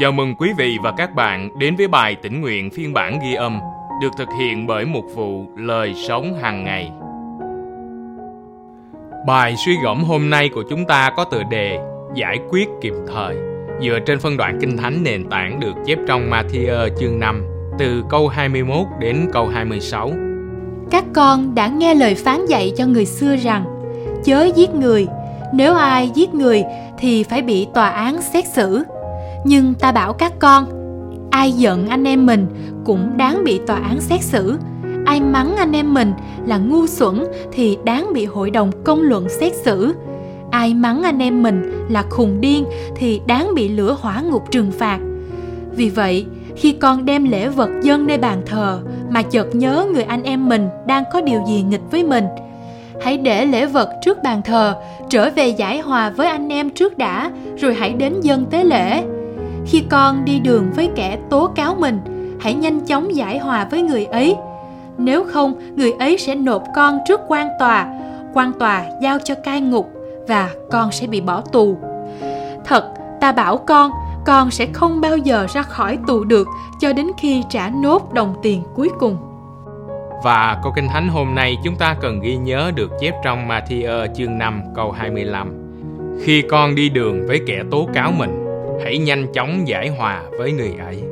Chào mừng quý vị và các bạn đến với bài tỉnh nguyện phiên bản ghi âm được thực hiện bởi mục vụ Lời Sống hàng ngày. Bài suy gẫm hôm nay của chúng ta có tựa đề Giải quyết kịp thời dựa trên phân đoạn kinh thánh nền tảng được chép trong Matthew chương 5 từ câu 21 đến câu 26. Các con đã nghe lời phán dạy cho người xưa rằng chớ giết người, nếu ai giết người thì phải bị tòa án xét xử nhưng ta bảo các con, ai giận anh em mình cũng đáng bị tòa án xét xử. Ai mắng anh em mình là ngu xuẩn thì đáng bị hội đồng công luận xét xử. Ai mắng anh em mình là khùng điên thì đáng bị lửa hỏa ngục trừng phạt. Vì vậy, khi con đem lễ vật dâng nơi bàn thờ mà chợt nhớ người anh em mình đang có điều gì nghịch với mình, hãy để lễ vật trước bàn thờ trở về giải hòa với anh em trước đã, rồi hãy đến dâng tế lễ khi con đi đường với kẻ tố cáo mình hãy nhanh chóng giải hòa với người ấy. Nếu không người ấy sẽ nộp con trước quan tòa. Quan tòa giao cho cai ngục và con sẽ bị bỏ tù. Thật ta bảo con con sẽ không bao giờ ra khỏi tù được cho đến khi trả nốt đồng tiền cuối cùng. Và câu kinh thánh hôm nay chúng ta cần ghi nhớ được chép trong Matthew chương 5 câu 25. Khi con đi đường với kẻ tố cáo mình, hãy nhanh chóng giải hòa với người ấy.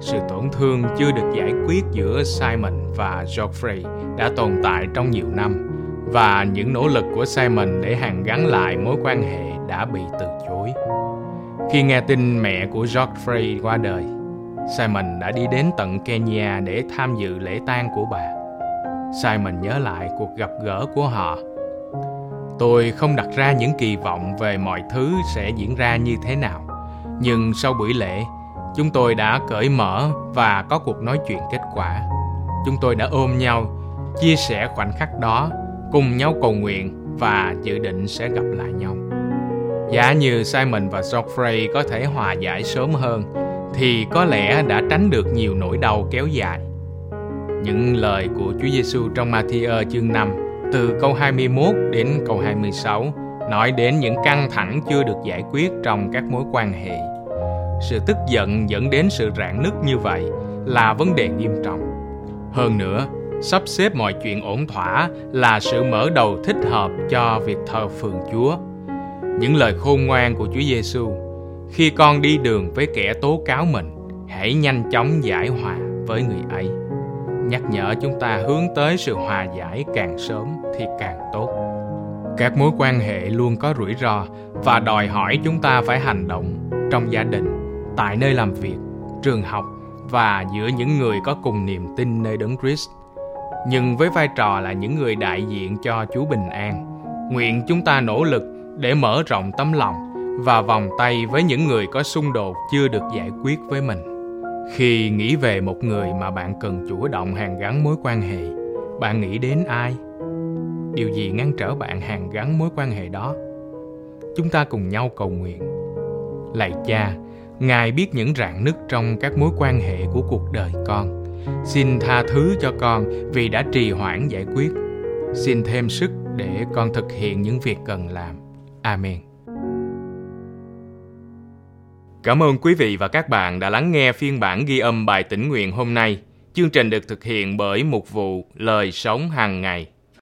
Sự tổn thương chưa được giải quyết giữa Simon và Geoffrey đã tồn tại trong nhiều năm và những nỗ lực của Simon để hàn gắn lại mối quan hệ đã bị từ chối. Khi nghe tin mẹ của Geoffrey qua đời, Simon đã đi đến tận Kenya để tham dự lễ tang của bà. Simon nhớ lại cuộc gặp gỡ của họ tôi không đặt ra những kỳ vọng về mọi thứ sẽ diễn ra như thế nào. Nhưng sau buổi lễ, chúng tôi đã cởi mở và có cuộc nói chuyện kết quả. Chúng tôi đã ôm nhau, chia sẻ khoảnh khắc đó, cùng nhau cầu nguyện và dự định sẽ gặp lại nhau. Giả như simon và geoffrey có thể hòa giải sớm hơn, thì có lẽ đã tránh được nhiều nỗi đau kéo dài. Những lời của Chúa Giêsu trong Matthew chương 5 từ câu 21 đến câu 26 nói đến những căng thẳng chưa được giải quyết trong các mối quan hệ. Sự tức giận dẫn đến sự rạn nứt như vậy là vấn đề nghiêm trọng. Hơn nữa, sắp xếp mọi chuyện ổn thỏa là sự mở đầu thích hợp cho việc thờ phượng Chúa. Những lời khôn ngoan của Chúa Giêsu khi con đi đường với kẻ tố cáo mình, hãy nhanh chóng giải hòa với người ấy nhắc nhở chúng ta hướng tới sự hòa giải càng sớm thì càng tốt các mối quan hệ luôn có rủi ro và đòi hỏi chúng ta phải hành động trong gia đình tại nơi làm việc trường học và giữa những người có cùng niềm tin nơi đấng Christ. Nhưng với vai trò là những người đại diện cho Chúa bình an, nguyện chúng ta nỗ lực để mở rộng tấm lòng và vòng tay với những người có xung đột chưa được giải quyết với mình. Khi nghĩ về một người mà bạn cần chủ động hàn gắn mối quan hệ, bạn nghĩ đến ai? Điều gì ngăn trở bạn hàn gắn mối quan hệ đó? Chúng ta cùng nhau cầu nguyện. Lạy Cha, Ngài biết những rạn nứt trong các mối quan hệ của cuộc đời con. Xin tha thứ cho con vì đã trì hoãn giải quyết. Xin thêm sức để con thực hiện những việc cần làm. Amen. Cảm ơn quý vị và các bạn đã lắng nghe phiên bản ghi âm bài tĩnh nguyện hôm nay. Chương trình được thực hiện bởi mục vụ Lời Sống hàng ngày.